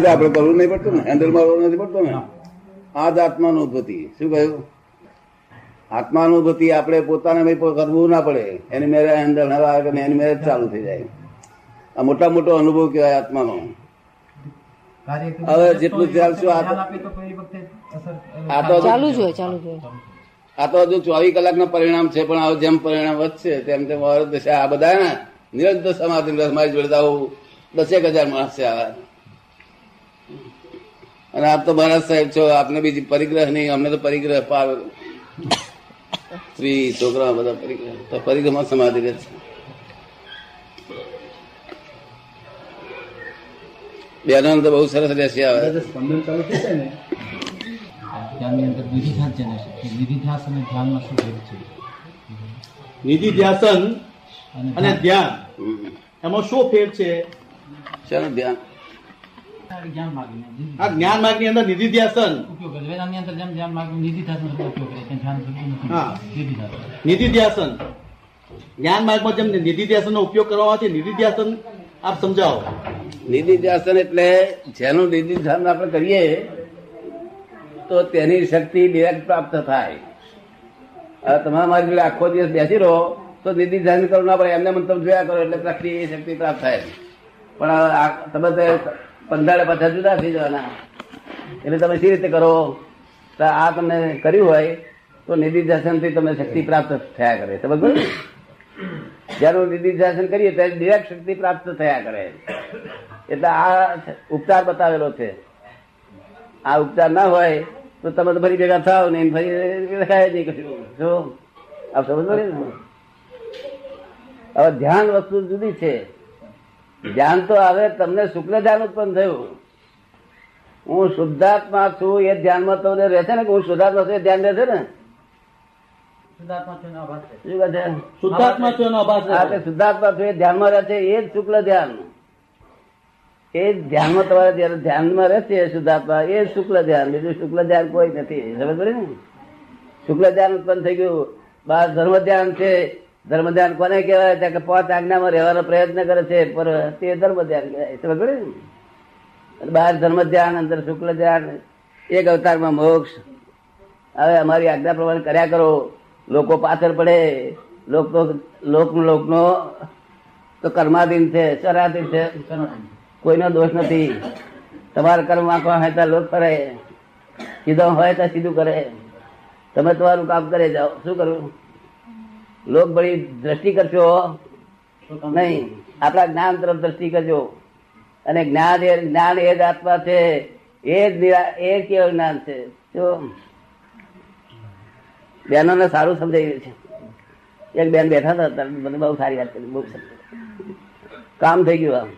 એટલે આપણે કરવું નહીં પડતું ને. હેન્ડલ મારવું નથી પડતું ને. આ જ આત્માનુભૂતિ. શું કહ્યું? આત્માનુભૂતિ આપણે પોતાને ભાઈ કરવું ના પડે. એની મેરે હેન્ડલ હવા આવે એની મેરે ચાલુ થઈ જાય. આ મોટા મોટો અનુભવ કહેવાય આત્માનો. હવે જેટલું ચાલશું આ તો- ચાલુ જ હોય ચાલુ જ હોય. આ તો હજુ ચોવીસ કલાકના પરિણામ છે પણ હવે જેમ પરિણામ વધશે તેમ તેમ દશા આ બધા ને નિરંતર સમાધિ મારી જોડે આવું દસેક હજાર માણસ છે આવા અને આપ તો મહારાજ સાહેબ છો આપને બીજી પરિગ્રહ નહીં અમને તો પરિગ્રહ પાર સ્ત્રી છોકરા બધા પરિગ્રહ. તો પરિગ્રહમાં સમાધિ રહે છે બેનો તો બહુ સરસ રહેશે આવે સ્પંદન ચાલુ થઈ જાય ને? ધ્યાનની અંદર જેને છે એ નિધિધ્યાસ અને ધ્યાનમાં શું ભેદ છે? નિધિ ધ્યાસન અને ધ્યાન. એમાં શું ફેર છે? ચાલો ધ્યાન. જ્ઞાન માર્ગને આ જ્ઞાન માર્ગની અંદર નિધિ ધ્યાસન. કરે. અંદર જેમ જ્ઞાન માર્ગ નિધિધ્યાસનો ઉપયોગ કરે છે. નિધિ ધ્યાસન. જ્ઞાન માર્ગમાં જેમ નિધિ ધ્યાસન નો ઉપયોગ કરવામાં આવે છે નિધિ ધ્યાસન આપ સમજાવો. નિધિ ધ્યાસન એટલે જેનું નિધિ ધ્યાન આપણે કરીએ તો તેની શક્તિ ડિરેક્ટ પ્રાપ્ત થાય. તમારા તમે મારી જોડે આખો દિવસ બેસી રહો તો નિધિ ધ્યાન કરવું ના પડે. એમને મંતમ જોયા કરો એટલે પ્રક્રિયા એ શક્તિ પ્રાપ્ત થાય. પણ તમે પંદર પાછા જુદા થઈ જવાના. એટલે તમે સી રીતે કરો? તો આ તમે કર્યું હોય, તો નિધિ થી તમને શક્તિ પ્રાપ્ત થયા કરે. સમજ? જ્યારે નિધિ ધ્યાસન કરીએ, ત્યારે ડિરેક્ટ શક્તિ પ્રાપ્ત થયા કરે. એટલે આ ઉપચાર બતાવેલો છે. આ ઉપચાર ના હોય, તો તમે તો ફરી ભેગા થાવ ને ફરી રખાય નહીં કશું. જો આપ સમજ ને હવે ધ્યાન વસ્તુ જુદી છે. ધ્યાન તો હવે તમને શુક્લ ધ્યાન ઉત્પન્ન થયું. હું શુદ્ધાત્મા છું એ ધ્યાનમાં તમને રહે છે ને? કે હું શુદ્ધાત્મા છું એ ધ્યાન રહેશે ને? શુદ્ધાત્મા છું એ ધ્યાનમાં રહે છે એ જ શુક્લ ધ્યાન. એ ધ્યાનમાં તમારે જયારે ધ્યાનમાં રહેશે શુદ્ધાત્મા એ શુક્લ ધ્યાન. બીજું શુક્લ ધ્યાન કોઈ નથી. સમજ પડે ને? શુક્લ ધ્યાન ઉત્પન્ન થઈ ગયું. બાર ધર્મ ધ્યાન છે. ધર્મ ધ્યાન કોને કહેવાય? કે પાંચ આજ્ઞામાં રહેવાનો પ્રયત્ન કરે છે પર તે ધર્મ ધ્યાન કહેવાય સમજ ને? બહાર ધર્મ ધ્યાન અંદર શુક્લ ધ્યાન એક અવતારમાં મોક્ષ. હવે અમારી આજ્ઞા પ્રમાણે કર્યા કરો. લોકો પાછળ પડે. લોક તો લોક લોકનો તો કર્માધીન છે ચરાધીન છે. કોઈનો દોષ નથી. તમારા કર્મ વાંકવા હોય તો લોક કરે. સીધો હોય તો સીધું કરે. તમે તમારું કામ કરે જાઓ. શું કરવું? લોક બળી દ્રષ્ટિ કરશો? નહીં. આપણા જ્ઞાન તરફ દ્રષ્ટિ કરજો. અને જ્ઞાન એ જ્ઞાન એ જ આત્મા છે. એ જ એ જ કેવળ જ્ઞાન છે. જો બહેનોને સારું સમજાયું છે. એક બેન બેઠા હતા મને બહુ સારી વાત કરી બહુ કામ થઈ ગયું આમ.